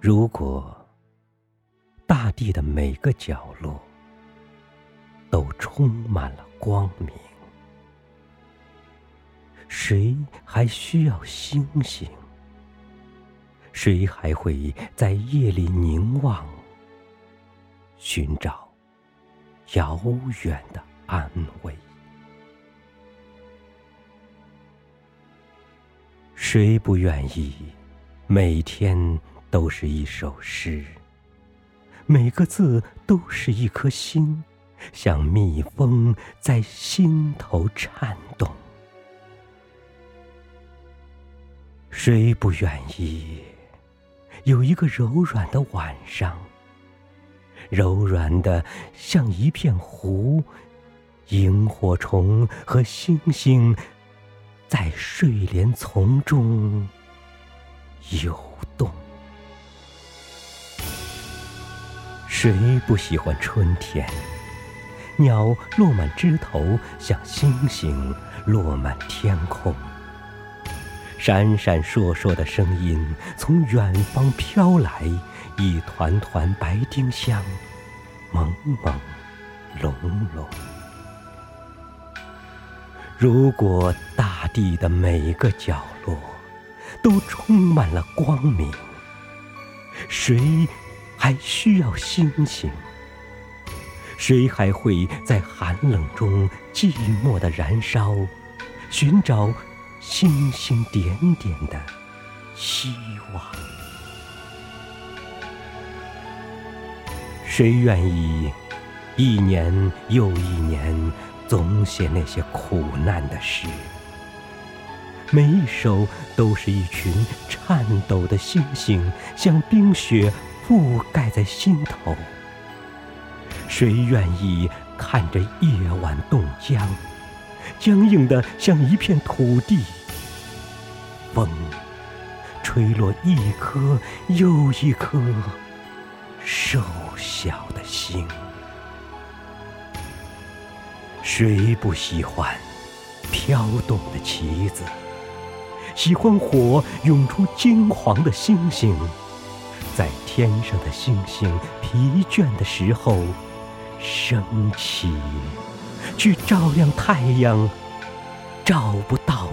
如果大地的每个角落都充满了光明，谁还需要星星？谁还会在夜里凝望，寻找遥远的安慰？谁不愿意每天都是一首诗，每个字都是一颗心，像蜜蜂在心头颤动？谁不愿意有一个柔软的晚上，柔软的像一片湖，萤火虫和星星？在睡莲丛中游谁不喜欢春天？鸟落满枝头，像星星落满天空。闪闪烁烁的声音从远方飘来，一团团白丁香，朦朦胧胧。如果大地的每个角落都充满了光明，谁还需要星星？谁还会在寒冷中寂寞的燃烧，寻找星星点点的希望？谁愿意一年又一年？总写那些苦难的诗，每一首都是一群颤抖的星星，像冰雪覆盖在心头。谁愿意看着夜晚冻僵，僵硬的像一片土地？风吹落一颗又一颗瘦小的星。谁不喜欢飘动的旗子？喜欢火涌出金黄的星星，在天上的星星疲倦的时候升起，去照亮太阳照不到。